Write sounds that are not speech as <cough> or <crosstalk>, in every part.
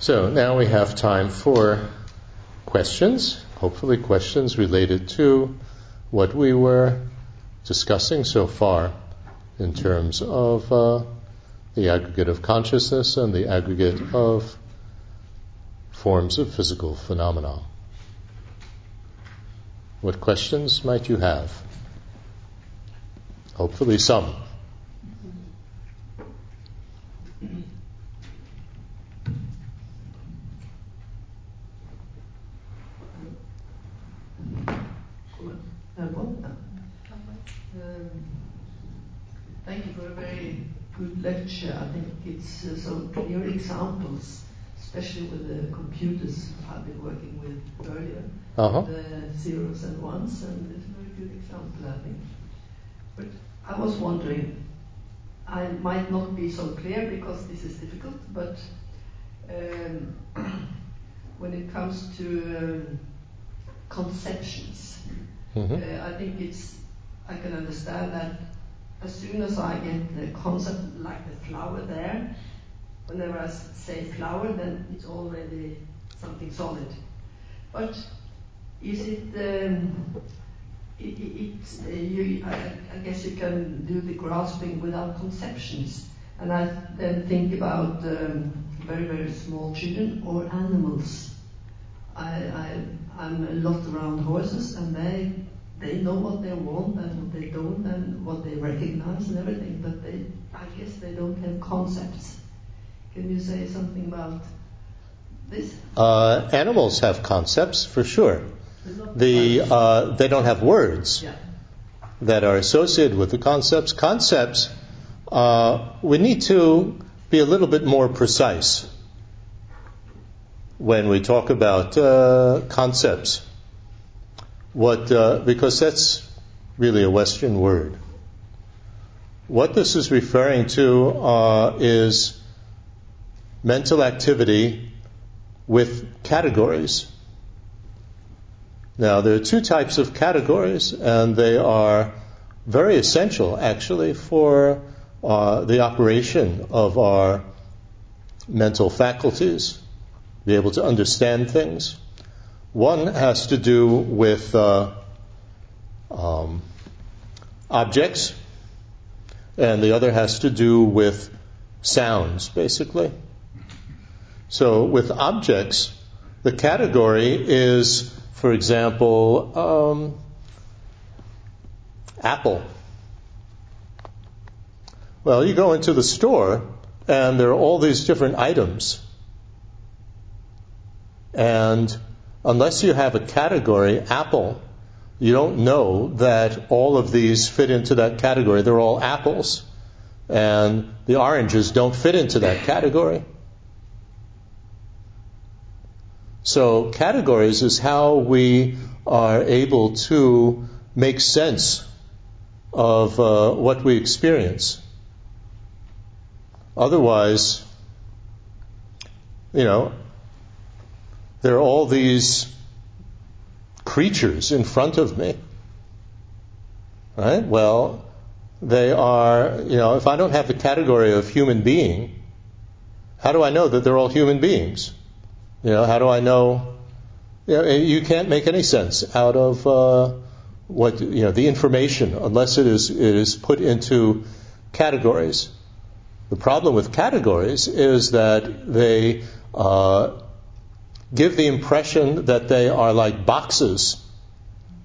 So now we have time for questions, hopefully, questions related to what we were discussing so far in terms of uh, the aggregate of consciousness and the aggregate of forms of physical phenomena. What questions might you have? Hopefully, some. Thank you for a very good lecture. I think so clear examples, especially with the computers I've been working with earlier, Uh-huh. the zeros and ones, and it's a very good example, I think. But I was wondering, I might not be so clear because this is difficult, but um, <clears throat> when it comes to um, conceptions, hmm uh, I think it's I can understand that as soon as I get the concept like the flower there, whenever I say flower, then it's already something solid. But is it? Um, it, it, it uh, you, I, I guess you can do the grasping without conceptions, and I then think about um, very very small children or animals. I, I I'm a lot around horses, and they they know what they want and what they don't, and what they recognize and everything. But they, I guess, they don't have concepts. Can you say something about this? Uh, animals have concepts for sure. The uh, they don't have words yeah. that are associated with the concepts. Concepts, uh, we need to be a little bit more precise when we talk about uh, concepts. What uh, because that's really a Western word. What this is referring to uh, is mental activity with categories. Now, there are two types of categories, and they are very essential, actually, for uh, the operation of our mental faculties, be able to understand things. One has to do with uh, um, objects, and the other has to do with sounds, basically. So, with objects, the category is, for example, um, apple. Well, you go into the store, and there are all these different items. And unless you have a category, apple, you don't know that all of these fit into that category. They're all apples. And the oranges don't fit into that category. So, categories is how we are able to make sense of uh, what we experience. Otherwise, you know, there are all these creatures in front of me. Right? Well, they are, you know, if I don't have the category of human being, how do I know that they're all human beings? You know, how do I know? You, know, you can't make any sense out of uh, what you know the information unless it is it is put into categories. The problem with categories is that they uh, give the impression that they are like boxes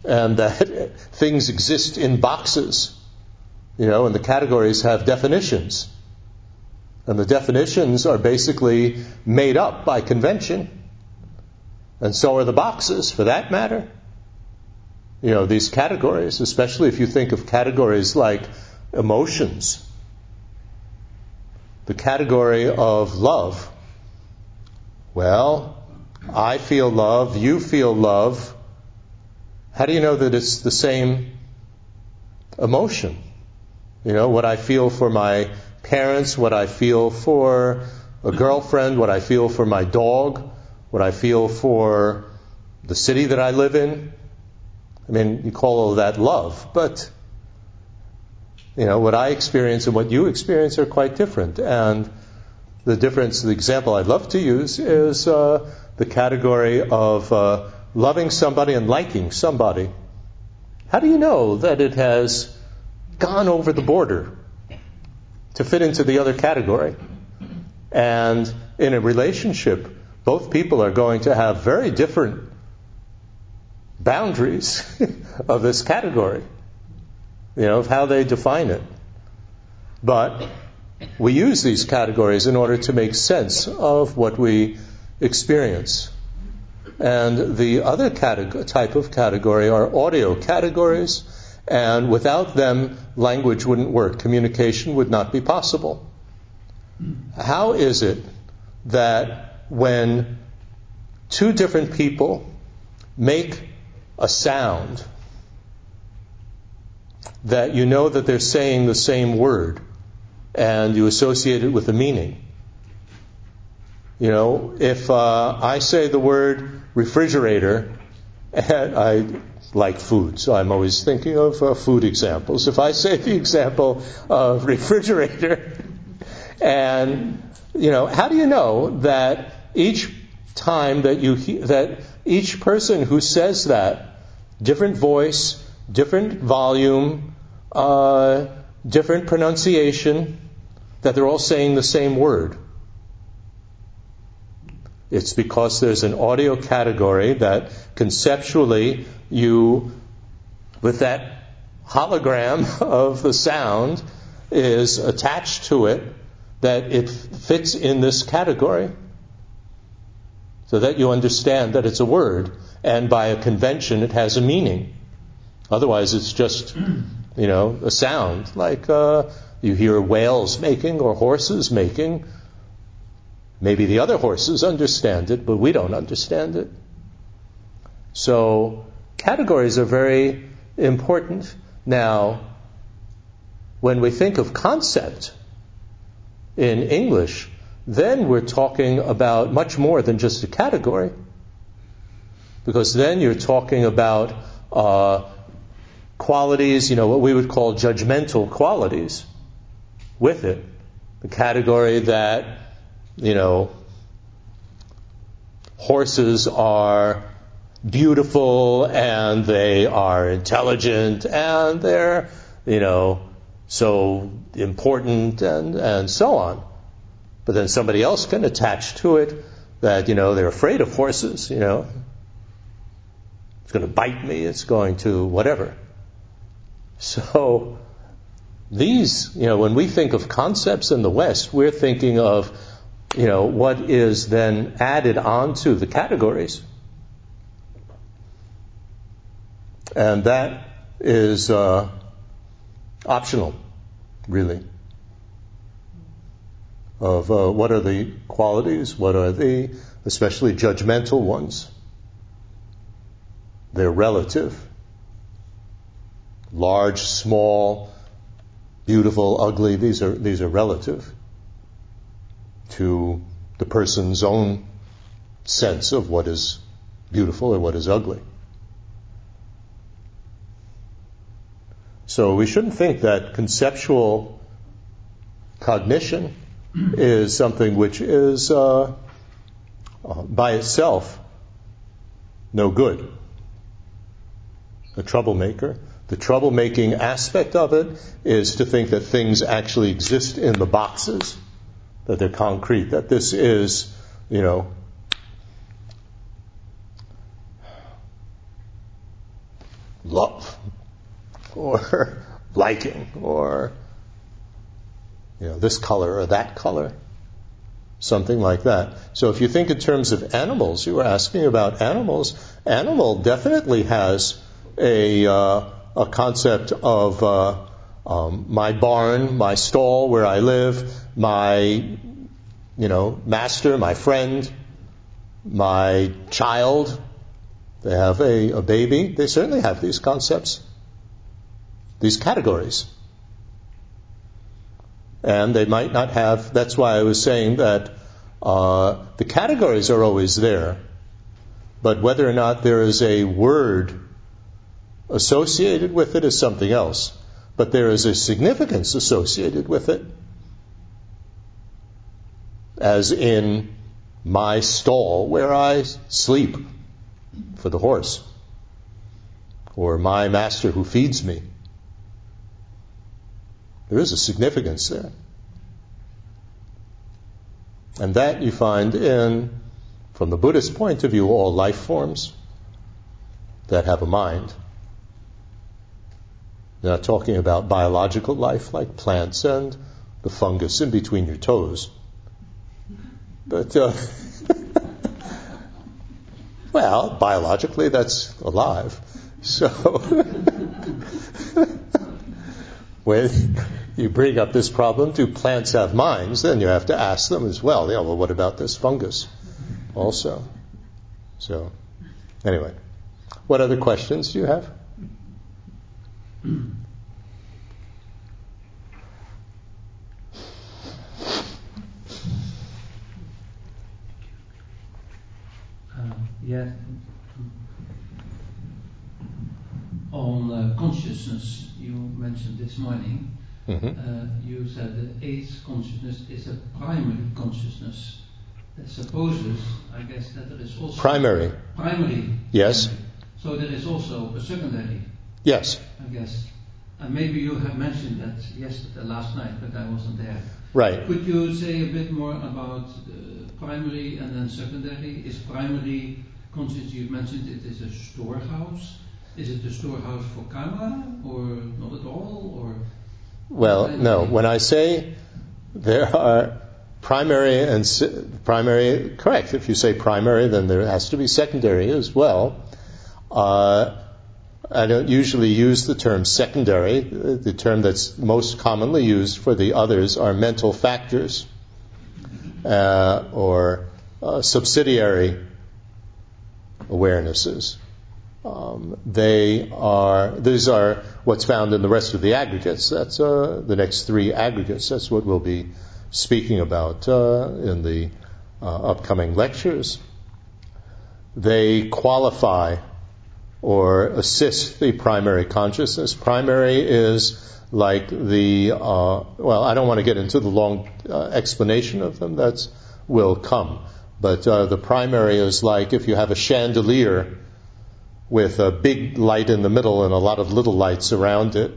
and that <laughs> things exist in boxes. You know, and the categories have definitions. And the definitions are basically made up by convention. And so are the boxes, for that matter. You know, these categories, especially if you think of categories like emotions, the category of love. Well, I feel love, you feel love. How do you know that it's the same emotion? You know, what I feel for my parents, what I feel for a girlfriend, what I feel for my dog, what I feel for the city that I live in. I mean, you call all that love, but you know, what I experience and what you experience are quite different. And the difference, the example I'd love to use is uh, the category of uh, loving somebody and liking somebody. How do you know that it has gone over the border to fit into the other category? And in a relationship, both people are going to have very different boundaries <laughs> of this category, you know, of how they define it. But we use these categories in order to make sense of what we experience. And the other type of category are audio categories, and without them, language wouldn't work. Communication would not be possible. How is it that when two different people make a sound, that you know that they're saying the same word? and you associate it with a meaning. You know, if uh, I say the word refrigerator, <laughs> and I like food, so I'm always thinking of uh, food examples. If I say the example of <laughs> refrigerator, and you know, how do you know that each time that you he- that each person who says that, different voice, different volume, uh, different pronunciation, that they're all saying the same word. It's because there's an audio category that conceptually you, with that hologram <laughs> of the sound, is attached to it, that it fits in this category. So that you understand that it's a word, and by a convention it has a meaning. Otherwise, it's just, <clears throat> you know, a sound, like uh, you hear whales making or horses making. Maybe the other horses understand it, but we don't understand it. So, categories are very important. Now, when we think of concept in English, then we're talking about much more than just a category. Because then you're talking about uh, qualities, you know, what we would call judgmental qualities with it. The category that, you know, horses are beautiful and they are intelligent and they're, you know, so important and, and so on. But then somebody else can attach to it that, you know, they're afraid of horses, you know. It's going to bite me, it's going to whatever. So, these, you know, when we think of concepts in the West, we're thinking of, you know, what is then added onto the categories. And that is uh, optional, really, of uh, what are the qualities, what are the especially judgmental ones. They're relative. Large, small, beautiful, ugly, these are, these are relative to the person's own sense of what is beautiful or what is ugly. So we shouldn't think that conceptual cognition is something which is uh, uh, by itself no good, a troublemaker. The troublemaking aspect of it is to think that things actually exist in the boxes, that they're concrete, that this is, you know, love or liking or, you know, this color or that color. Something like that. So if you think in terms of animals, you were asking about animals. Animal definitely has a uh, a concept of uh, um, my barn, my stall where I live, my you know master, my friend, my child. They have a, a baby. They certainly have these concepts, these categories. And they might not have, that's why I was saying that uh, the categories are always there, but whether or not there is a word Associated with it is something else, but there is a significance associated with it. as in my stall where I sleep for the horse, or my master who feeds me. There is a significance there. And that you find in, from the Buddhist point of view, all life forms that have a mind. They're not talking about biological life like plants and the fungus in between your toes. But, uh, <laughs> well, biologically, that's alive. So, <laughs> when you bring up this problem, do plants have minds? Then you have to ask them as well. You know, well, what about this fungus also? So, anyway, what other questions do you have? Yeah. On uh, consciousness, you mentioned this morning, mm-hmm. uh, you said that eighth consciousness is a primary consciousness. That supposes, I guess, that there is also. Primary. Primary. Yes. Primary. So there is also a secondary. Yes. I guess. And maybe you have mentioned that yesterday, last night, but I wasn't there. Right. Could you say a bit more about uh, primary and then secondary? Is primary conscience you've mentioned it is a storehouse. Is it a storehouse for karma or not at all? Or well, no. When I say there are primary and se- primary, correct. If you say primary, then there has to be secondary as well. Uh, I don't usually use the term secondary. The term that's most commonly used for the others are mental factors uh, or uh, subsidiary awarenesses. Um, they are these are what's found in the rest of the aggregates. That's uh, the next three aggregates. That's what we'll be speaking about uh, in the uh, upcoming lectures. They qualify or assist the primary consciousness. Primary is like the uh, well, I don't want to get into the long uh, explanation of them. That's will come. But uh, the primary is like if you have a chandelier with a big light in the middle and a lot of little lights around it.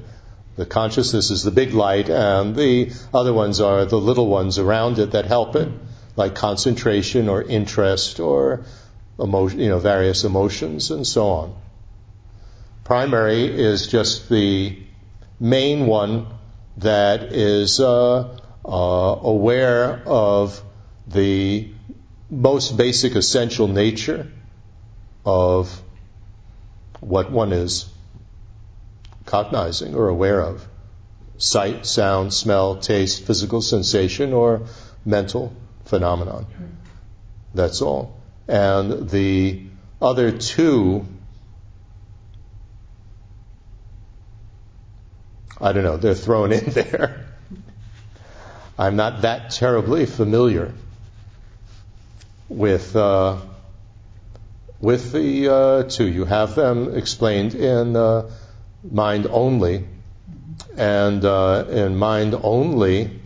The consciousness is the big light, and the other ones are the little ones around it that help it, like concentration or interest or emotion, you know, various emotions and so on. Primary is just the main one that is uh, uh, aware of the most basic essential nature of what one is cognizing or aware of sight, sound, smell, taste, physical sensation, or mental phenomenon. That's all. And the other two, I don't know, they're thrown in <laughs> there. I'm not that terribly familiar with uh, with the uh, two. You have them explained in uh, mind only, and uh, in mind only.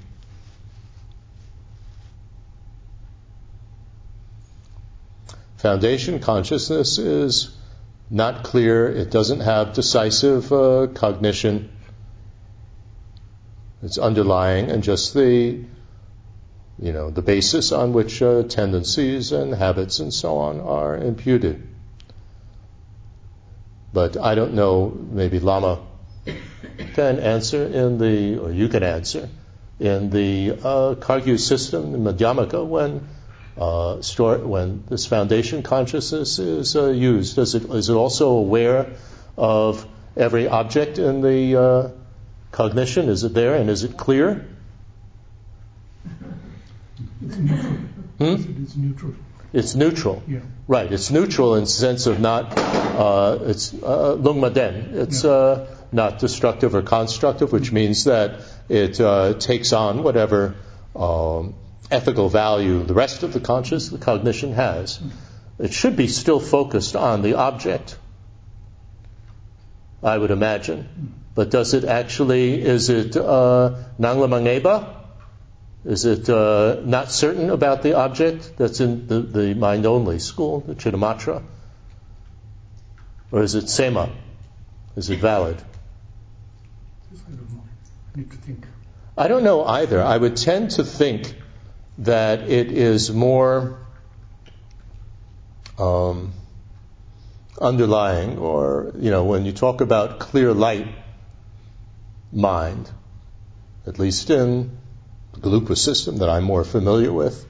Foundation consciousness is not clear. It doesn't have decisive uh, cognition. It's underlying, and just the you know, the basis on which uh, tendencies and habits and so on are imputed. But I don't know, maybe Lama can answer in the, or you can answer, in the uh, Kagyu system, the Madhyamaka, when uh, store, when this foundation consciousness is uh, used, is it, is it also aware of every object in the uh, cognition? Is it there and is it clear? It's neutral. Hmm? It's neutral. It's neutral. Yeah. Right. It's neutral in the sense of not. Uh, it's uh, lungmaden. It's yeah. uh, not destructive or constructive, which means that it uh, takes on whatever um, ethical value the rest of the conscious, the cognition has. It should be still focused on the object. I would imagine. But does it actually? Is it uh, nanglamangeba? Is it uh, not certain about the object that's in the, the mind only school, the Chittamatra? Or is it Sema? Is it valid? I don't know. I need to think. I don't know either. I would tend to think that it is more um, underlying, or, you know, when you talk about clear light mind, at least in the Gelugpa system that I'm more familiar with,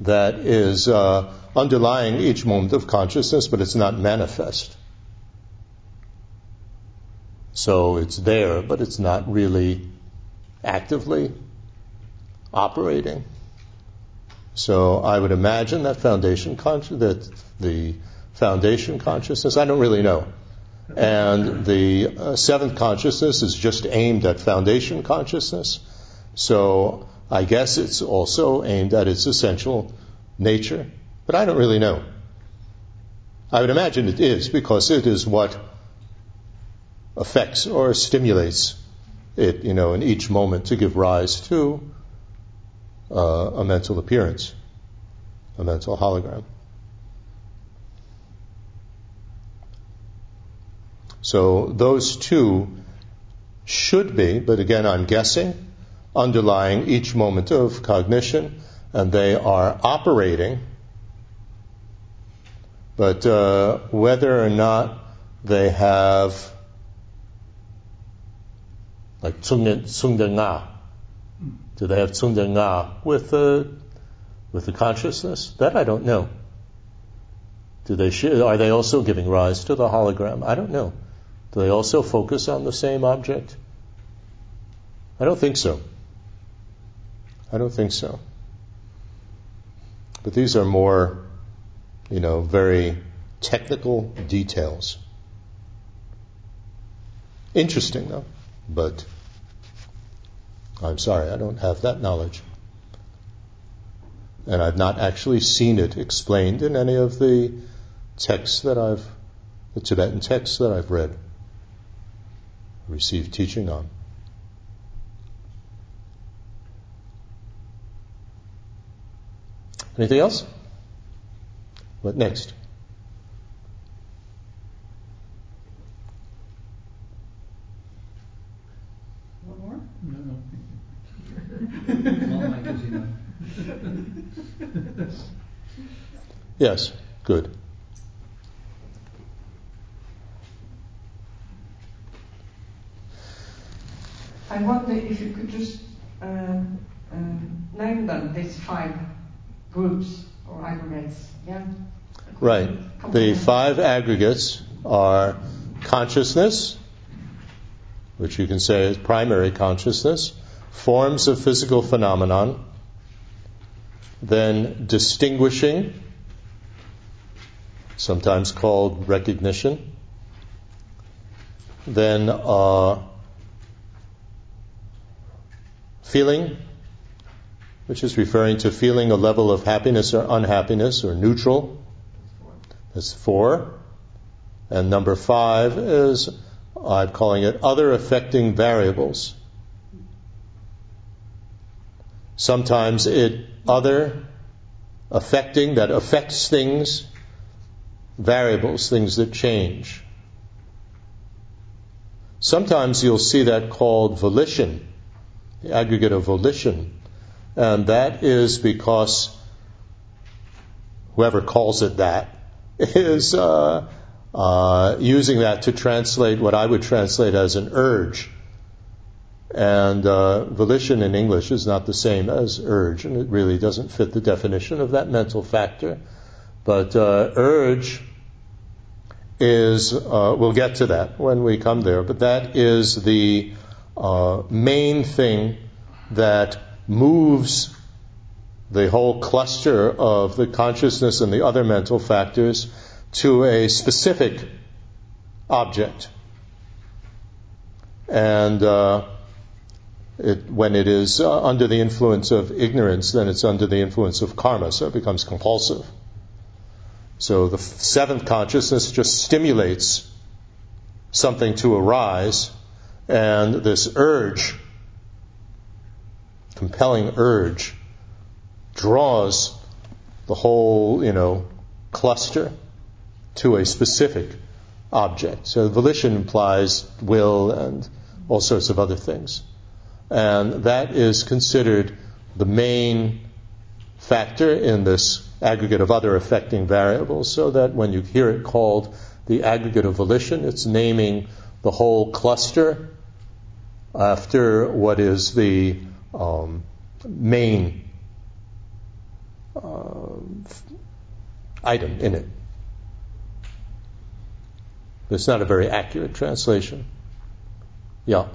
that is uh, underlying each moment of consciousness, but it's not manifest. So it's there, but it's not really actively operating. So I would imagine that foundation conscious that the foundation consciousness. I don't really know. And the uh, seventh consciousness is just aimed at foundation consciousness. So I guess it's also aimed at its essential nature. But I don't really know. I would imagine it is because it is what affects or stimulates it, you know, in each moment to give rise to uh, a mental appearance, a mental hologram. So those two should be, but again, I'm guessing, underlying each moment of cognition, and they are operating. But uh, whether or not they have, like Tsungde Nga, do they have Tsungde Nga with the, with the consciousness? That I don't know. Do they, are they also giving rise to the hologram? I don't know. Do they also focus on the same object? I don't think so. I don't think so. But these are more, you know, very technical details. Interesting though, but I'm sorry, I don't have that knowledge. And I've not actually seen it explained in any of the texts that I've, the Tibetan texts that I've read received teaching on. Anything else? What next? One more? No, no. <laughs> yes, good. I wonder if you could just uh, uh, name them, these five groups or aggregates. Yeah? Right. The five aggregates are consciousness, which you can say is primary consciousness, forms of physical phenomenon, then distinguishing, sometimes called recognition, then uh, Feeling, which is referring to feeling a level of happiness or unhappiness or neutral. That's four. And number five is, I'm calling it other affecting variables. Sometimes it other affecting that affects things, variables, things that change. Sometimes you'll see that called volition the aggregate of volition. And that is because whoever calls it that <laughs> is uh, uh, using that to translate what I would translate as an urge. And uh, volition in English is not the same as urge, and it really doesn't fit the definition of that mental factor. But uh, urge is, uh, we'll get to that when we come there, but that is the uh, main thing that moves the whole cluster of the consciousness and the other mental factors to a specific object. And uh, it, when it is uh, under the influence of ignorance, then it's under the influence of karma, so it becomes compulsive. So the seventh consciousness just stimulates something to arise and this urge compelling urge draws the whole, you know, cluster to a specific object. So volition implies will and all sorts of other things. And that is considered the main factor in this aggregate of other affecting variables, so that when you hear it called the aggregate of volition, it's naming the whole cluster after what is the um, main uh, item in it. It's not a very accurate translation. Yeah.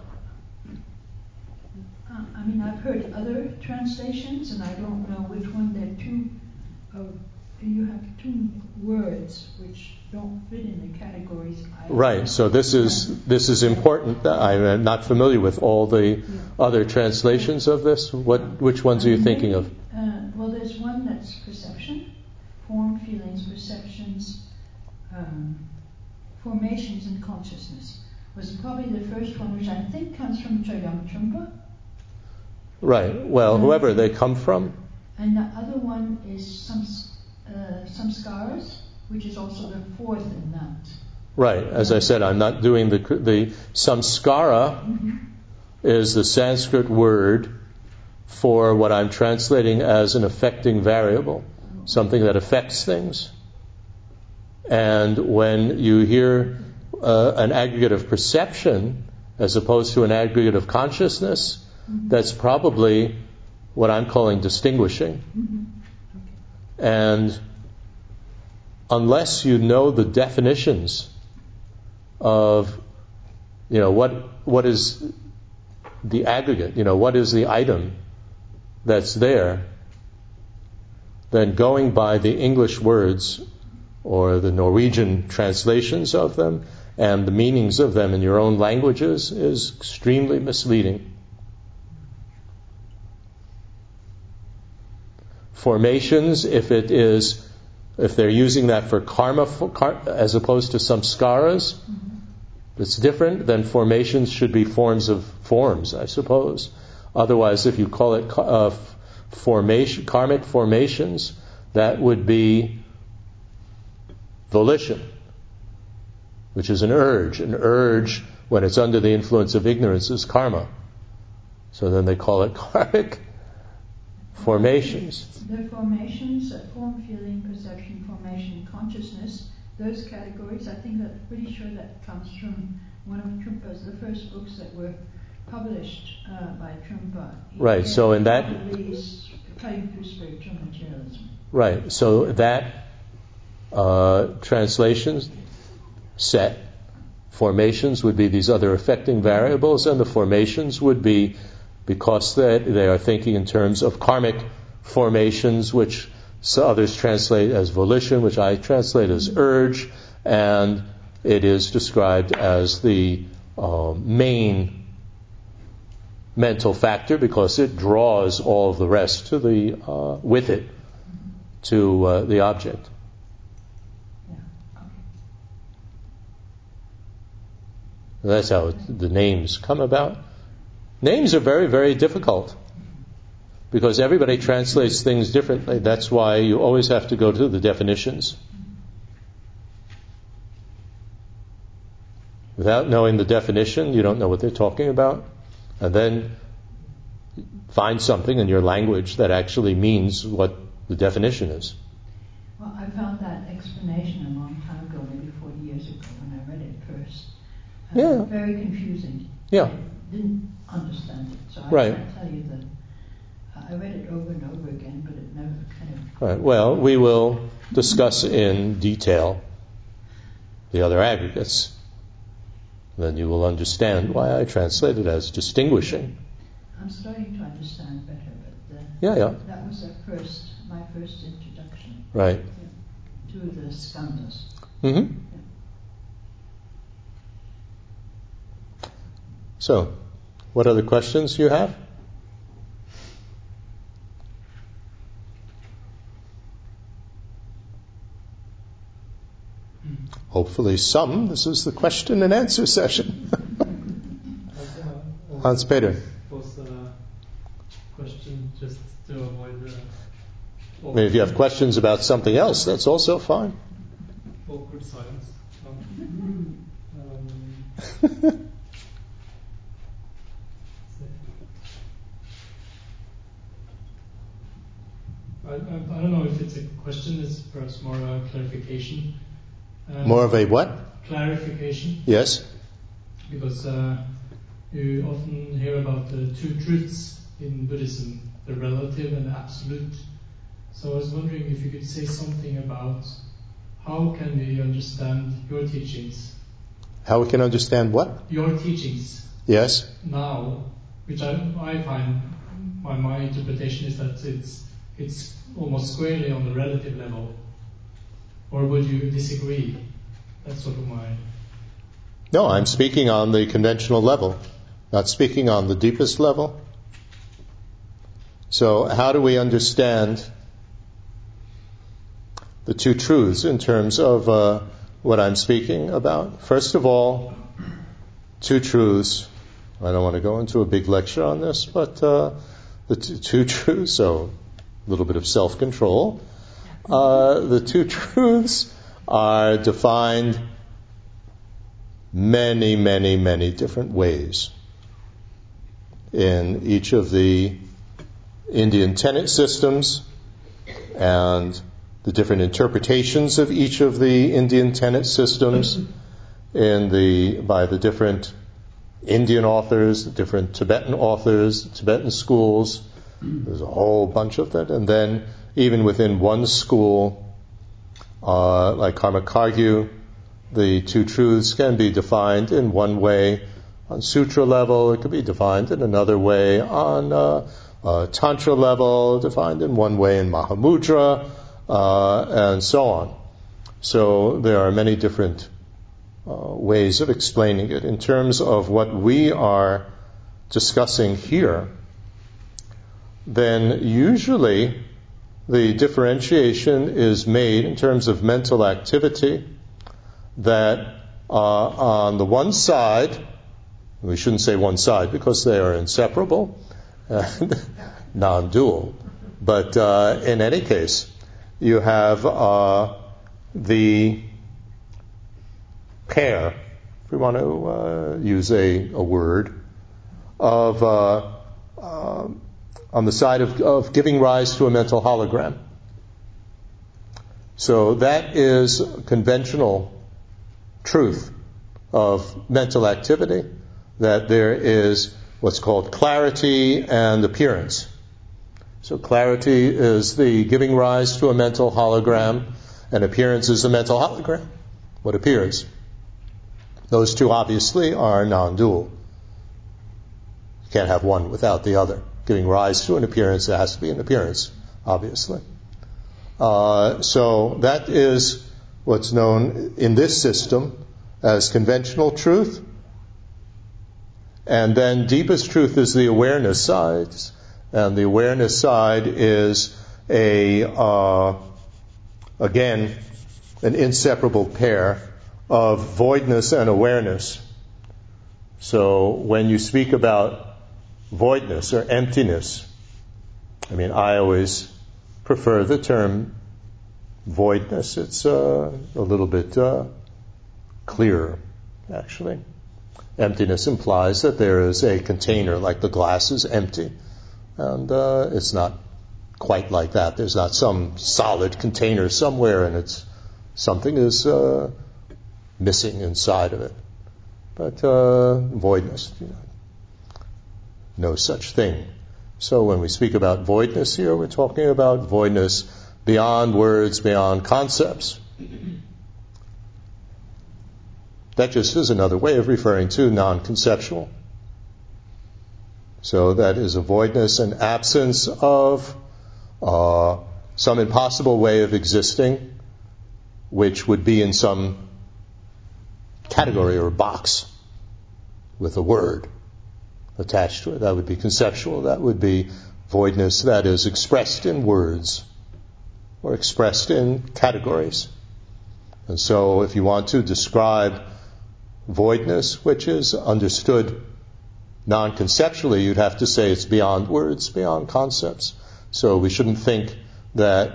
Uh, I mean, I've heard other translations, and I don't know which one. There are two. Uh, you have two words which don't fit in the categories. I right. So this is this is important. I'm not familiar with all the yeah. other translations of this. What which ones are you thinking of? Uh, well, there's one that's perception, form, feelings, perceptions, um, formations, and consciousness. Was probably the first one, which I think comes from Chogyam Trungpa. Right. Well, um, whoever they come from. And the other one is some uh, samskaras which is also the fourth in that. Right. As I said, I'm not doing the the samskara mm-hmm. is the Sanskrit word for what I'm translating as an affecting variable, something that affects things. And when you hear uh, an aggregate of perception as opposed to an aggregate of consciousness, mm-hmm. that's probably what I'm calling distinguishing. Mm-hmm. Okay. And unless you know the definitions of, you know, what, what is the aggregate, you know, what is the item that's there, then going by the English words or the Norwegian translations of them and the meanings of them in your own languages is extremely misleading. Formations, if it is if they're using that for karma as opposed to samskaras, mm-hmm. it's different, then formations should be forms of forms, I suppose. Otherwise, if you call it uh, formation, karmic formations, that would be volition, which is an urge. An urge, when it's under the influence of ignorance, is karma. So then they call it <laughs> karmic formations. The formations, form, feeling, perception, formation, consciousness, those categories, I think that I'm pretty sure that comes from one of Trungpa's, the first books that were published uh, by Trungpa. Right, so in that. Cutting through spiritual materialism. Right, so that uh, translations set formations would be these other affecting variables, and the formations would be because they, they are thinking in terms of karmic formations, which others translate as volition, which I translate as urge, and it is described as the uh, main mental factor because it draws all of the rest to the uh, with it to uh, the object. That's how the names come about. Names are very, very difficult because everybody translates things differently. That's why you always have to go to the definitions. Without knowing the definition, you don't know what they're talking about. And then find something in your language that actually means what the definition is. Well, I found that explanation a long time ago, maybe 40 years ago, when I read it first. Uh, yeah. Very confusing. Yeah. Didn't understand it. So I right. can't tell you that. I read it over and over again, but it never kind of. Right. Well, we will discuss in detail the other aggregates. Then you will understand why I translated as distinguishing. I'm starting to understand better, but uh, yeah, yeah. that was the first, my first introduction. Right. To the skandhas. Mm-hmm. So, what other questions you have? Hopefully, some. This is the question and answer session. <laughs> Hans Peter. Question just to avoid the. I mean, if you have questions about something else, that's also fine. Awkward silence. <laughs> Um, <laughs> I, I don't know if it's a question, it's perhaps more a clarification. Um, More of a what? clarification, Yes? because uh, you often hear about the two truths in Buddhism, the relative and the absolute. So I was wondering if you could say something about how can we understand your teachings, How we can understand what? your teachings Yes? now, which I, I find my, my interpretation is that it's it's almost squarely on the relative level. Or would you disagree? That's sort of my No, I'm speaking on the conventional level, not speaking on the deepest level. So, how do we understand the two truths in terms of uh, what I'm speaking about? First of all, two truths. I don't want to go into a big lecture on this, but uh, the two, two truths, so little bit of self control. Uh, the two <laughs> truths are defined many, many, many different ways in each of the Indian tenet systems and the different interpretations of each of the Indian tenet systems in the by the different Indian authors, the different Tibetan authors, Tibetan schools. There's a whole bunch of that, and then even within one school, uh, like Karma Kagyu, the two truths can be defined in one way on sutra level, it could be defined in another way on uh, uh, tantra level, defined in one way in Mahamudra, uh, and so on. So there are many different uh, ways of explaining it. In terms of what we are discussing here, then usually the differentiation is made in terms of mental activity that uh, on the one side, we shouldn't say one side because they are inseparable, <laughs> non dual, but uh, in any case, you have uh, the pair, if we want to uh, use a, a, word, of uh, um, on the side of, of giving rise to a mental hologram. So that is conventional truth of mental activity, that there is what's called clarity and appearance. So clarity is the giving rise to a mental hologram, and appearance is the mental hologram, what appears. Those two obviously are non-dual. You can't have one without the other. Giving rise to an appearance, there has to be an appearance, obviously. Uh, so that is what's known in this system as conventional truth. And then deepest truth is the awareness side. And the awareness side is a, uh, again, an inseparable pair of voidness and awareness. So when you speak about voidness or emptiness, I mean, I always prefer the term voidness. It's uh, a little bit uh, clearer, actually. Emptiness implies that there is a container, like the glass is empty. And uh, it's not quite like that. There's not some solid container somewhere and it's something is uh, missing inside of it. But uh, voidness, you know, no such thing. So when we speak about voidness here, we're talking about voidness beyond words, beyond concepts. That just is another way of referring to non conceptual. So that is a voidness and absence of uh, some impossible way of existing, which would be in some category or box with a word attached to it. That would be conceptual. That would be voidness that is expressed in words or expressed in categories. And so if you want to describe voidness, which is understood non conceptually, you'd have to say it's beyond words, beyond concepts. So we shouldn't think that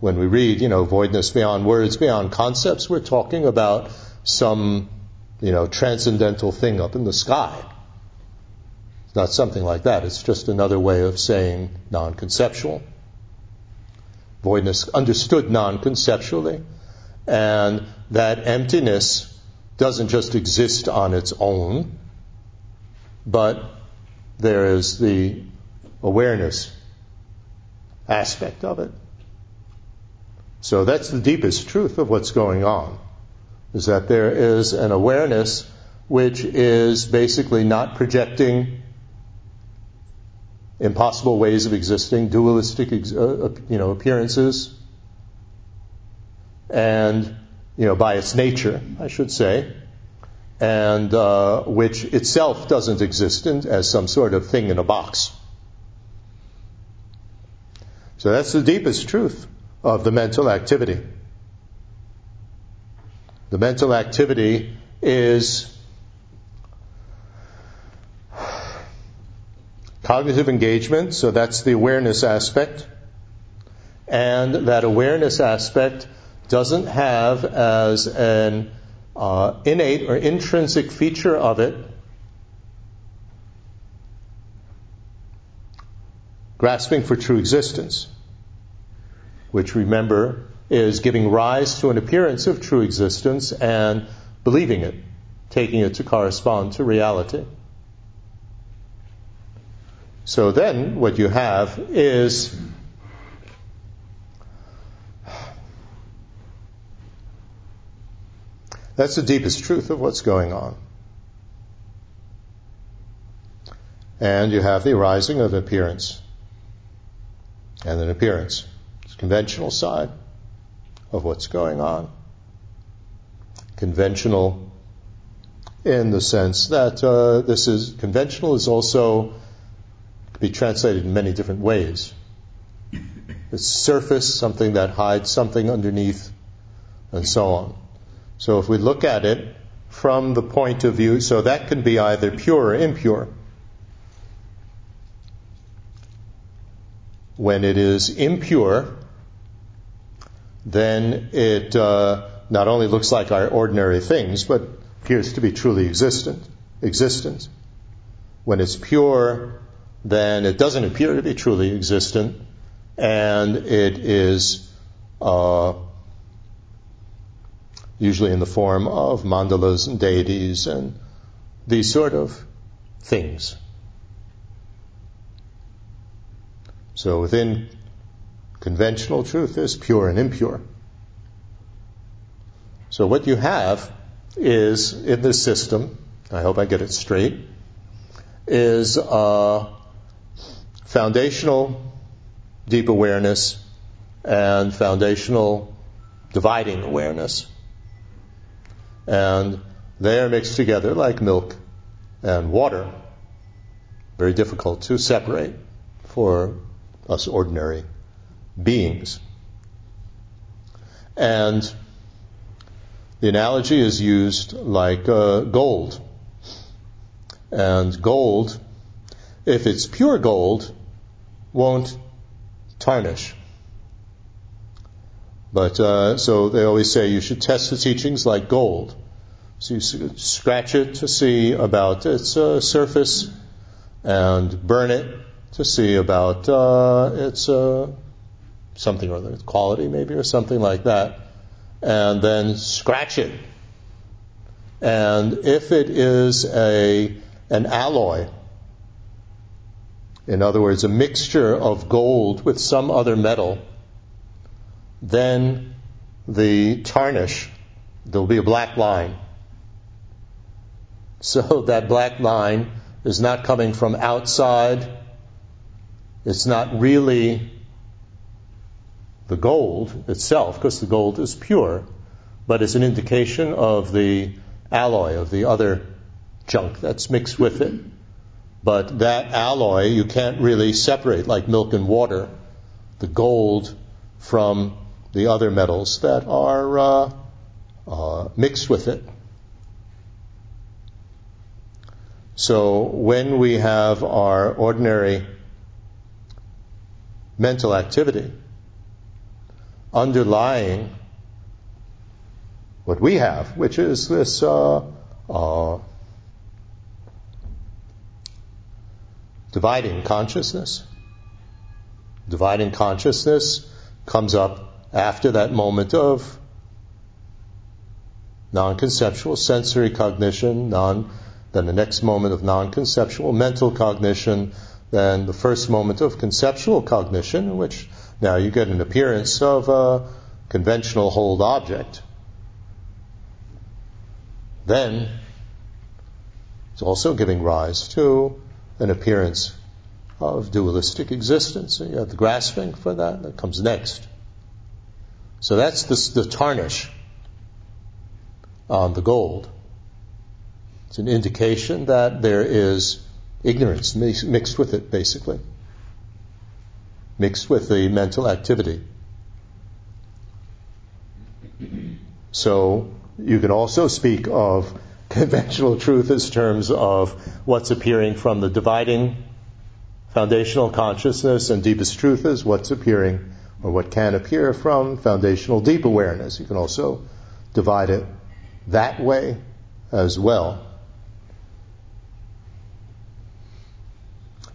when we read, you know, voidness beyond words, beyond concepts, we're talking about some, you know, transcendental thing up in the sky. Not something like that. It's just another way of saying non-conceptual. Voidness understood non-conceptually, and that emptiness doesn't just exist on its own, but there is the awareness aspect of it. So that's the deepest truth of what's going on, is that there is an awareness which is basically not projecting impossible ways of existing, dualistic, uh, uh, you know, appearances, and you know, by its nature, I should say, and uh, which itself doesn't exist in, as some sort of thing in a box. So that's the deepest truth of the mental activity. The mental activity is cognitive engagement, so that's the awareness aspect. And that awareness aspect doesn't have as an uh, innate or intrinsic feature of it grasping for true existence, which remember is giving rise to an appearance of true existence and believing it, taking it to correspond to reality. So then what you have is That's the deepest truth of what's going on. And you have the arising of appearance. And an appearance. It's conventional side of what's going on. Conventional in the sense that uh, this is conventional is also be translated in many different ways. It's surface, something that hides something underneath, and so on. So if we look at it from the point of view, so that can be either pure or impure. When it is impure, then it uh, not only looks like our ordinary things, but appears to be truly existent. Existent. When it's pure, then it doesn't appear to be truly existent, and it is uh, usually in the form of mandalas and deities and these sort of things. So within conventional truth, there's pure and impure. So what you have is in this system, I hope I get it straight, is a foundational deep awareness and foundational dividing awareness and they are mixed together like milk and water. Very difficult to separate for us ordinary beings. And the analogy is used like uh, gold. And gold, if it's pure gold, won't tarnish. But uh, so they always say you should test the teachings like gold. So you scratch it to see about its uh, surface and burn it to see about uh, its uh, something or other, quality maybe or something like that, and then scratch it. And if it is a an alloy, in other words, a mixture of gold with some other metal, then the tarnish, there'll be a black line. <laughs> So that black line is not coming from outside. It's not really the gold itself, because the gold is pure, but it's an indication of the alloy, of the other junk that's mixed with it. But that alloy you can't really separate like milk and water, the gold from the other metals that are uh, uh, mixed with it. So when we have our ordinary mental activity, underlying what we have, which is this uh, uh, dividing consciousness. Dividing consciousness comes up after that moment of non-conceptual sensory cognition, non, then the next moment of non-conceptual mental cognition, then the first moment of conceptual cognition, in which now you get an appearance of a conventional hold object. Then it's also giving rise to an appearance of dualistic existence. You have the grasping for that that comes next. So that's the, the tarnish on the gold. It's an indication that there is ignorance mixed with it, basically, mixed with the mental activity. So you can also speak of <laughs> conventional truth as terms of what's appearing from the dividing foundational consciousness and deepest truth is what's appearing or what can appear from foundational deep awareness. You can also divide it that way as well.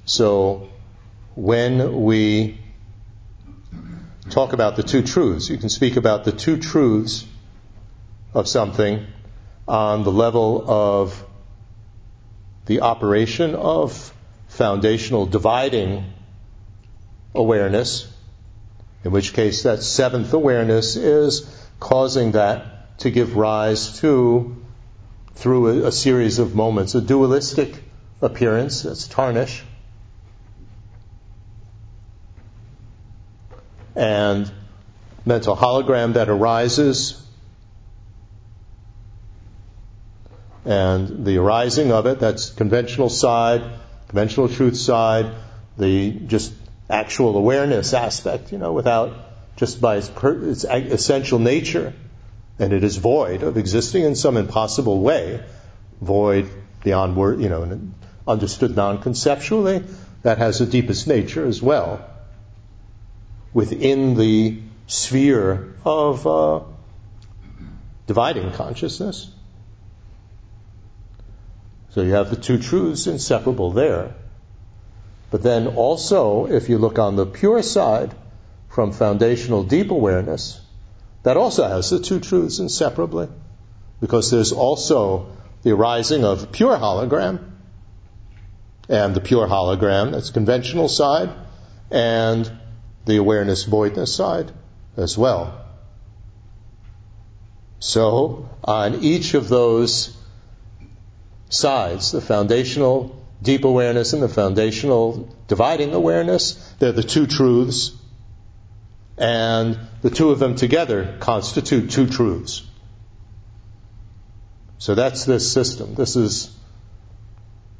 So when we talk about the two truths, you can speak about the two truths of something on the level of the operation of foundational dividing awareness, in which case that seventh awareness is causing that to give rise to, through a, a series of moments, a dualistic appearance, that's tarnish. And mental hologram that arises and the arising of it, that's conventional side, conventional truth side, the just actual awareness aspect, you know, without just by its, per, its essential nature, and it is void of existing in some impossible way, void beyond word, you know, understood non-conceptually, that has the deepest nature as well, within the sphere of uh, dividing consciousness. So you have the two truths inseparable there. But then also, if you look on the pure side from foundational deep awareness, that also has the two truths inseparably. Because there's also the arising of pure hologram, and the pure hologram, that's conventional side, and the awareness voidness side as well. So, on each of those sides, the foundational deep awareness and the foundational dividing awareness. They're the two truths. And the two of them together constitute two truths. So that's this system. This is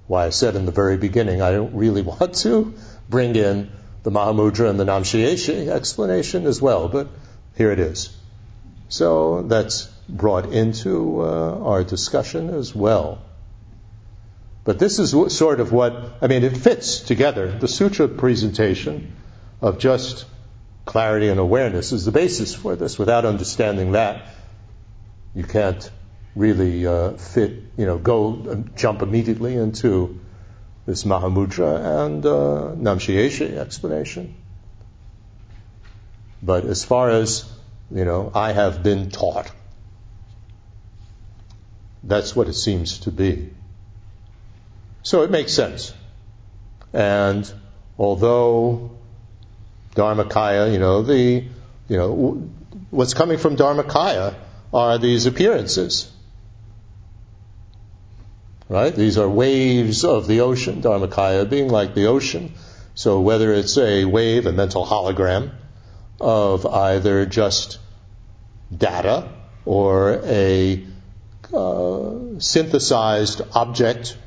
why I said in the very beginning I don't really <laughs> want to bring in the Mahamudra and the Namshyeshe explanation as well, but here it is. So that's brought into uh, our discussion as well. But this is sort of what, I mean, it fits together. The sutra presentation of just clarity and awareness is the basis for this. Without understanding that, you can't really uh, fit, you know, go jump immediately into this Mahamudra and uh, explanation. But as far as, you know, I have been taught, that's what it seems to be. So it makes sense. And although Dharmakaya, you know, the, you know, what's coming from Dharmakaya are these appearances. Right? These are waves of the ocean, Dharmakaya being like the ocean. So whether it's a wave, a mental hologram of either just data or a uh, synthesized object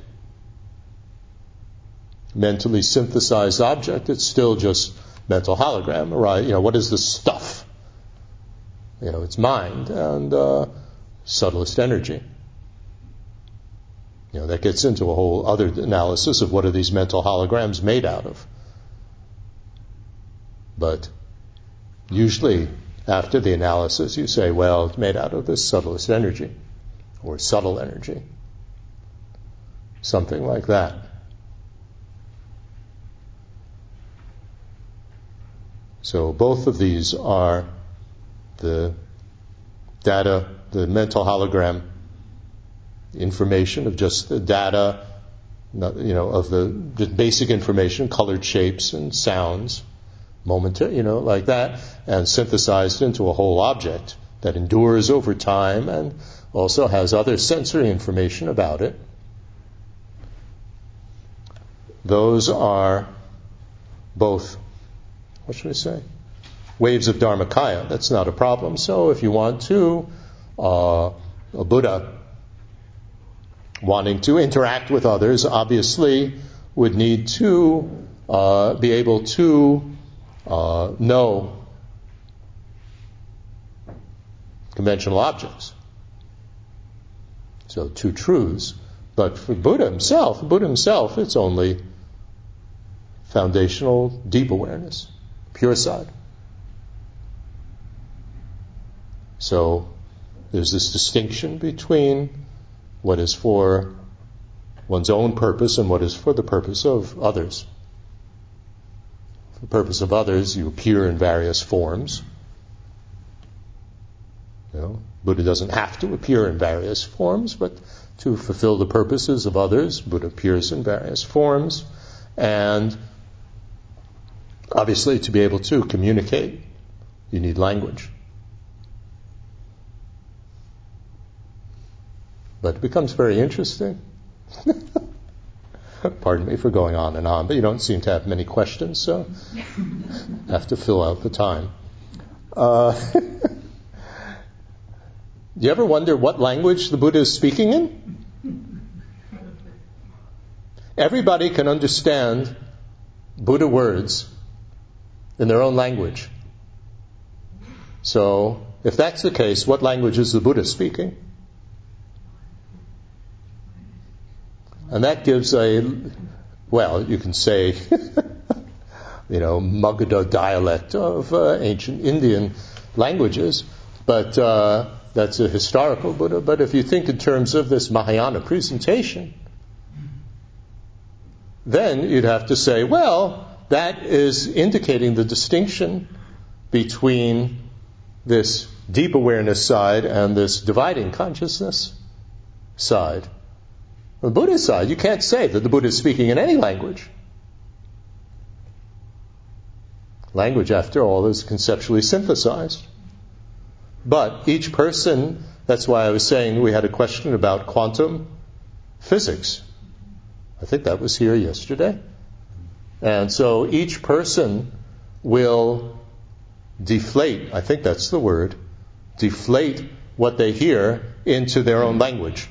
mentally synthesized object, it's still just mental hologram, right? You know, what is the stuff? You know, it's mind and uh, subtlest energy. You know, that gets into a whole other analysis of what are these mental holograms made out of. But usually, after the analysis, you say, well, it's made out of this subtlest energy or subtle energy. Something like that. So both of these are the data, the mental hologram information of just the data, you know, of the, the basic information, colored shapes and sounds, momentary, you know, like that, and synthesized into a whole object that endures over time and also has other sensory information about it. Those are both, what should I say? Waves of Dharmakaya. That's not a problem. So if you want to, uh, a Buddha wanting to interact with others obviously would need to uh, be able to uh, know conventional objects. So two truths. But for Buddha himself, Buddha himself, it's only foundational deep awareness, pure side. So there's this distinction between what is for one's own purpose and what is for the purpose of others. For the purpose of others, you appear in various forms. You know, Buddha doesn't have to appear in various forms, but to fulfill the purposes of others, Buddha appears in various forms. And obviously, to be able to communicate, you need language. But it becomes very interesting. <laughs> Pardon me for going on and on, but you don't seem to have many questions, so I <laughs> have to fill out the time. Uh, <laughs> do you ever wonder what language the Buddha is speaking in? Everybody can understand Buddha words in their own language. So, if that's the case, what language is the Buddha speaking? And that gives a, well, you can say, <laughs> you know, Magadha dialect of uh, ancient Indian languages, but uh, that's a historical Buddha. But if you think in terms of this Mahayana presentation, then you'd have to say, well, that is indicating the distinction between this deep awareness side and this dividing consciousness side. The Buddhist side, you can't say that the Buddha is speaking in any language. Language, after all, is conceptually synthesized. But each person, that's why I was saying we had a question about quantum physics. I think that was here yesterday. And so each person will deflate, I think that's the word, deflate what they hear into their own language.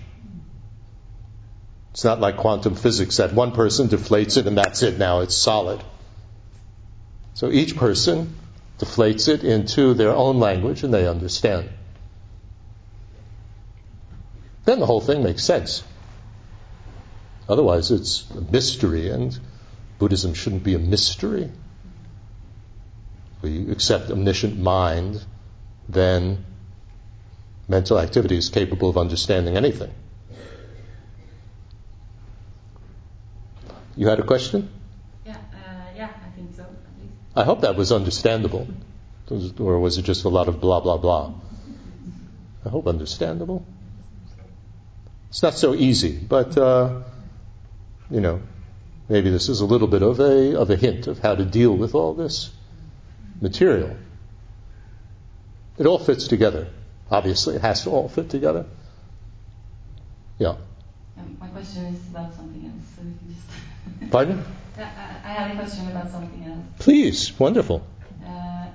It's not like quantum physics that one person deflates it and that's it now, it's solid. So each person deflates it into their own language and they understand. Then the whole thing makes sense. Otherwise, it's a mystery, and Buddhism shouldn't be a mystery. We accept omniscient mind, then mental activity is capable of understanding anything. You had a question? Yeah, uh, yeah, I think so. I hope that was understandable. Or was it just a lot of blah, blah, blah? I hope understandable. It's not so easy, but, uh, you know, maybe this is a little bit of a, of a hint of how to deal with all this material. It all fits together. Obviously, it has to all fit together. Yeah. Um, my question is about something else. So just <laughs> Pardon? I, I have a question about something else. Please, wonderful. Uh,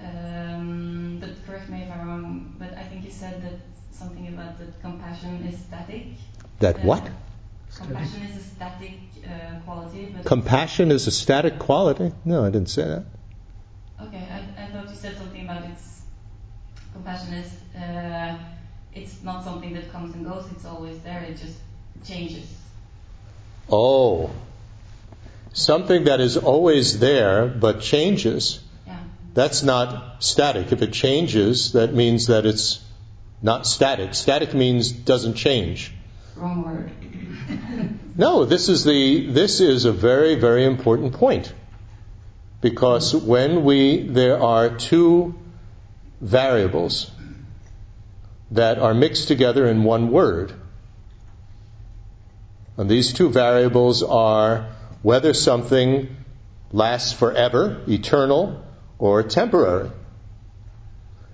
um, but correct me if I'm wrong, but I think you said that something about that compassion is static. That uh, what? Compassion is a static uh, quality. Compassion is a static quality? No, I didn't say that. Okay, I, I thought you said something about it's compassion is uh, it's not something that comes and goes. It's always there. It just changes. Oh, something that is always there but changes. Yeah. That's not static. If it changes, that means that it's not static. Static means doesn't change. Wrong word. <laughs> no, this is the this is a very very important point. Because when we there are two variables that are mixed together in one word. And these two variables are whether something lasts forever, eternal, or temporary.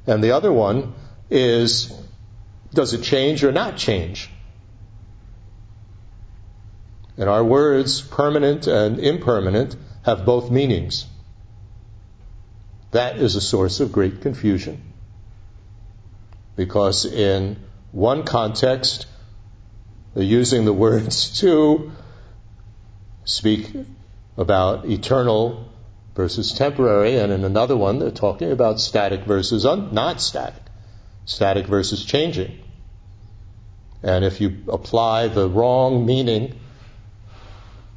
And the other one is does it change or not change? And our words, permanent and impermanent, have both meanings. That is a source of great confusion. Because in one context, they're using the words <laughs> to speak about eternal versus temporary, and in another one, they're talking about static versus un- not static, static versus changing. And if you apply the wrong meaning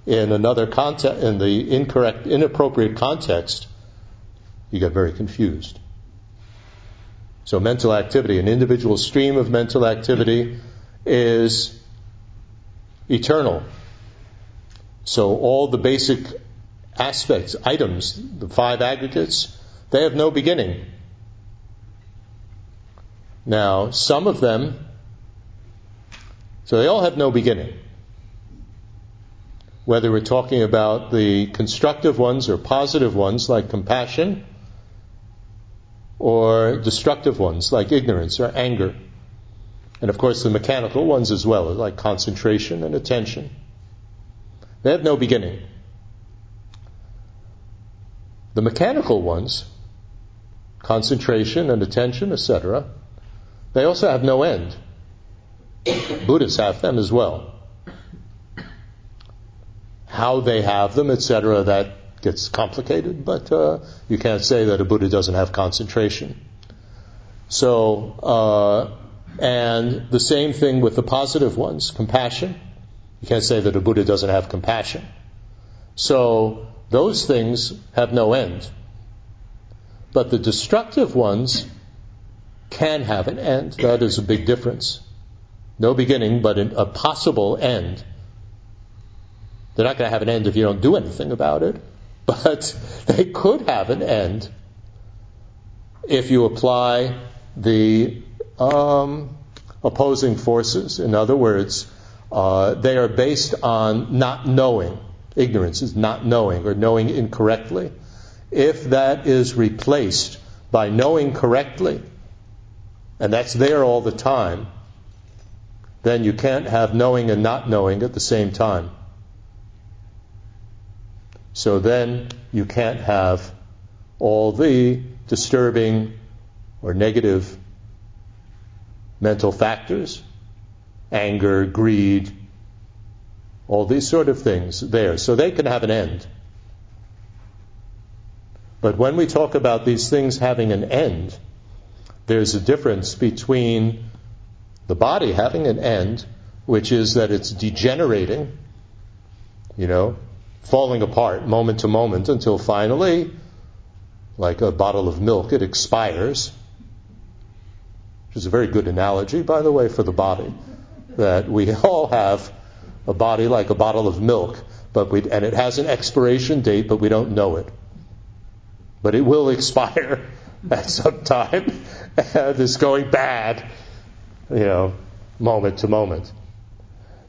in another context, in the incorrect, inappropriate context, you get very confused. So mental activity, an individual stream of mental activity is eternal. So all the basic aspects, items, the five aggregates, they have no beginning. Now, some of them, so they all have no beginning. Whether we're talking about the constructive ones or positive ones like compassion, or destructive ones like ignorance or anger. And of course, the mechanical ones as well, like concentration and attention. They have no beginning. The mechanical ones, concentration and attention, etc., they also have no end. Buddhists have them as well. How they have them, etc., that gets complicated, but uh, you can't say that a Buddha doesn't have concentration. So, uh, and the same thing with the positive ones, compassion. You can't say that a Buddha doesn't have compassion. So, those things have no end. But the destructive ones can have an end. That is a big difference. No beginning, but a possible end. They're not going to have an end if you don't do anything about it <laughs> but they could have an end if you apply the um, opposing forces. In other words, uh, they are based on not knowing. Ignorance is not knowing or knowing incorrectly. If that is replaced by knowing correctly, and that's there all the time, then you can't have knowing and not knowing at the same time. So then you can't have all the disturbing or negative mental factors, anger, greed, all these sort of things there. So they can have an end. But when we talk about these things having an end, there's a difference between the body having an end, which is that it's degenerating, you know, falling apart moment to moment until finally, like a bottle of milk, it expires. Which is a very good analogy, by the way, for the body. That we <laughs> all have a body like a bottle of milk, but we, and it has an expiration date, but we don't know it. But it will <laughs> expire <laughs> at some time, and it's going bad, you know, moment to moment.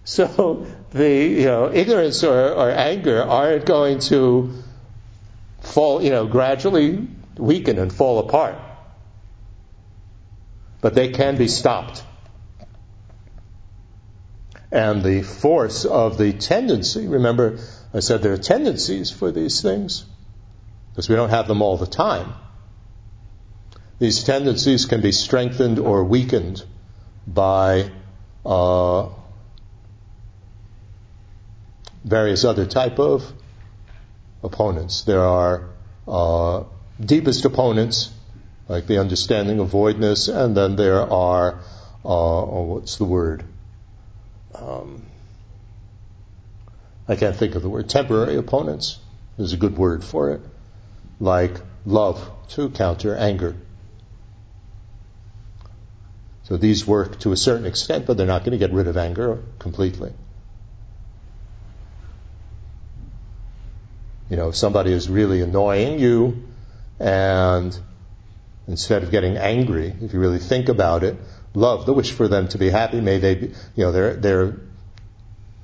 So the you know ignorance or, or anger aren't going to fall you know gradually weaken and fall apart, but they can be stopped. And the force of the tendency, remember I said there are tendencies for these things, because we don't have them all the time. These tendencies can be strengthened or weakened by uh, various other type of opponents. There are uh, deepest opponents, like the understanding of voidness, and then there are, uh, oh, what's the word? Um, I can't think of the word. Temporary opponents. There's a good word for it. Like love, to counter anger. So these work to a certain extent, but they're not going to get rid of anger completely. You know, if somebody is really annoying you, and instead of getting angry, if you really think about it, love the wish for them to be happy, may they be, you know, they're, they're,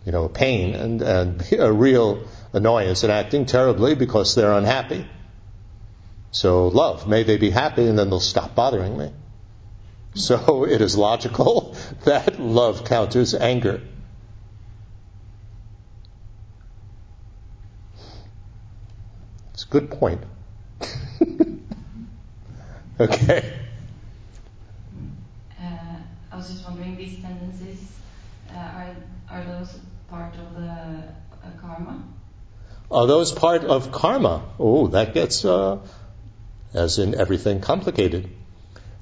you know, pain and, and <laughs> a real annoyance and acting terribly because they're unhappy. So love, may they be happy and then they'll stop bothering me. So <laughs> it is logical <laughs> that love counters anger. It's a good point. <laughs> okay. Uh, I was just wondering, these tendencies uh, are are those part of the uh, karma? Are those part of karma? Oh, that gets, uh, as in everything, complicated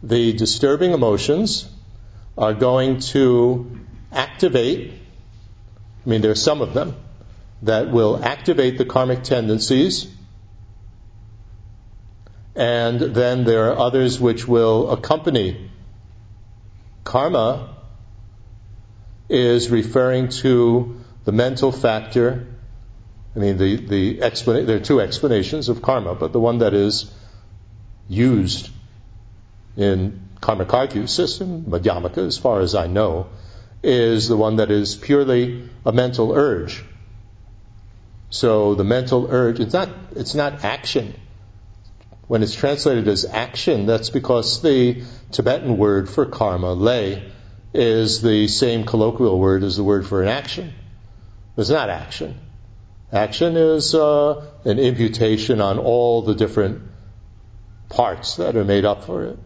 the disturbing emotions are going to activate, I mean, there are some of them that will activate the karmic tendencies, and then there are others which will accompany. Karma is referring to the mental factor. I mean, the, the explanation, there are two explanations of karma, but the one that is used in Karma Kagyu system, Madhyamaka, as far as I know, is the one that is purely a mental urge. So the mental urge, it's not, it's not action. When it's translated as action, that's because the Tibetan word for karma, lay, is the same colloquial word as the word for an action. It's not action. Action is uh, an imputation on all the different parts that are made up for it.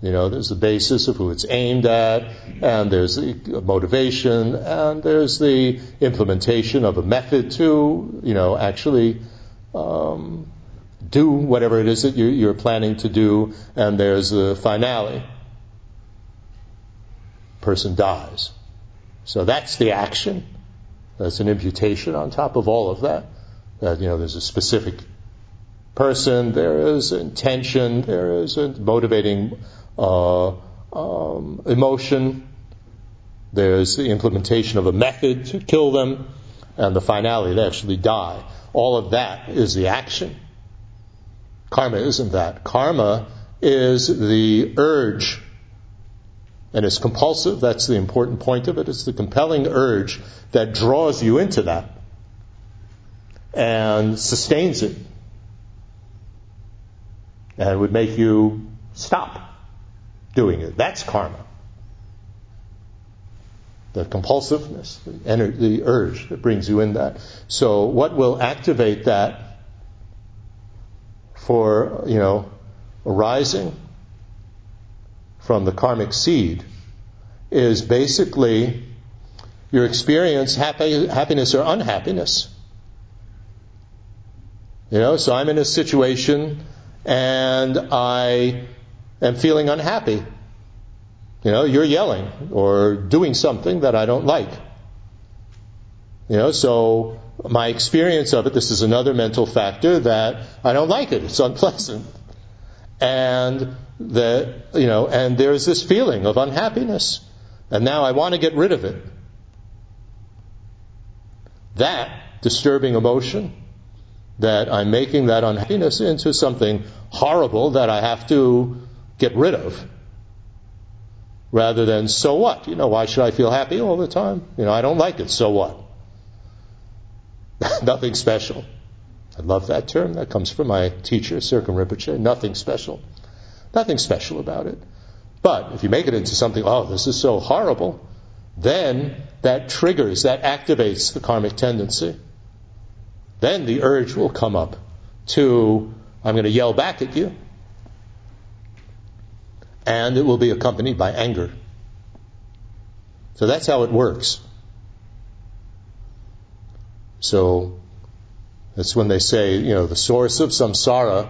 You know, there's the basis of who it's aimed at, and there's the motivation, and there's the implementation of a method to, you know, actually um, do whatever it is that you're, planning to do, and there's the finale. Person dies. So that's the action. That's an imputation on top of all of that. That, you know, there's a specific person, there is intention, there is a motivating uh, um, emotion. There's the implementation of a method to kill them, and the finality, they actually die. All of that is the action. Karma isn't that. Karma is the urge, and it's compulsive. That's the important point of it. It's the compelling urge that draws you into that and sustains it and would make you stop doing it. That's karma. The compulsiveness, the, the urge that brings you in that. So, what will activate that for, you know, arising from the karmic seed is basically your experience, happy, happiness or unhappiness. You know, so I'm in a situation and I am feeling unhappy. You know, you're yelling or doing something that I don't like. You know, so my experience of it, this is another mental factor that I don't like it. It's unpleasant. And that, you know, and there's this feeling of unhappiness. And now I want to get rid of it. That disturbing emotion, that I'm making that unhappiness into something horrible that I have to get rid of rather than so what? You know, why should I feel happy all the time? You know, I don't like it, so what? <laughs> Nothing special. I love that term. That comes from my teacher, Serkong Rinpoche. Nothing special. Nothing special about it. But if you make it into something, oh, this is so horrible, then that triggers, that activates the karmic tendency. Then the urge will come up to, I'm going to yell back at you and it will be accompanied by anger. So that's how it works. So that's when they say, you know, the source of samsara,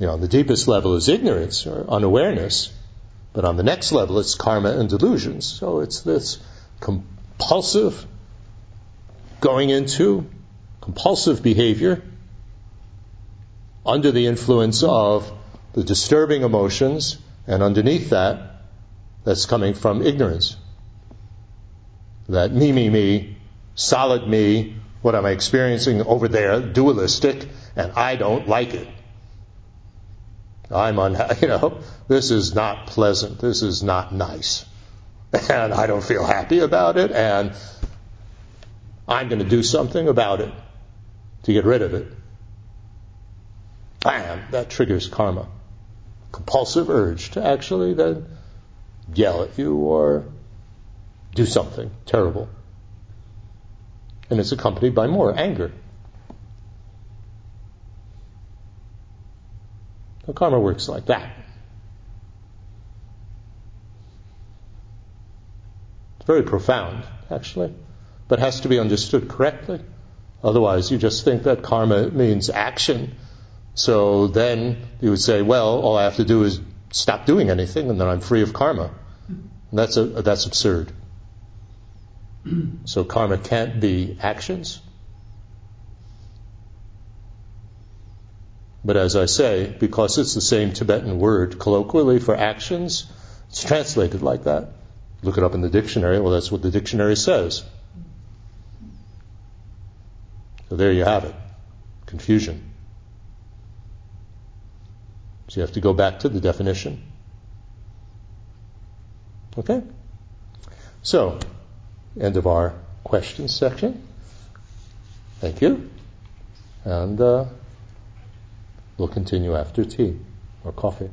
you know, the deepest level is ignorance or unawareness, but on the next level it's karma and delusions. So it's this compulsive going into compulsive behavior under the influence of the disturbing emotions, and underneath that, that's coming from ignorance. That me, me, me, solid me, what am I experiencing over there, dualistic, and I don't like it. I'm unhappy, <laughs> you know, this is not pleasant, this is not nice. And I don't feel happy about it, and I'm going to do something about it to get rid of it. Bam! That triggers karma. Compulsive urge to actually then yell at you or do something terrible. And it's accompanied by more anger. Karma works like that. It's very profound, actually, but has to be understood correctly. Otherwise, you just think that karma means action. So then you would say, well, all I have to do is stop doing anything and then I'm free of karma. And that's, a, that's absurd. <clears throat> so karma can't be actions. But as I say, because it's the same Tibetan word colloquially for actions, it's translated like that. Look it up in the dictionary. Well, that's what the dictionary says. So there you have it. Confusion. So you have to go back to the definition. Okay? So, end of our questions section. Thank you. And uh, we'll continue after tea or coffee.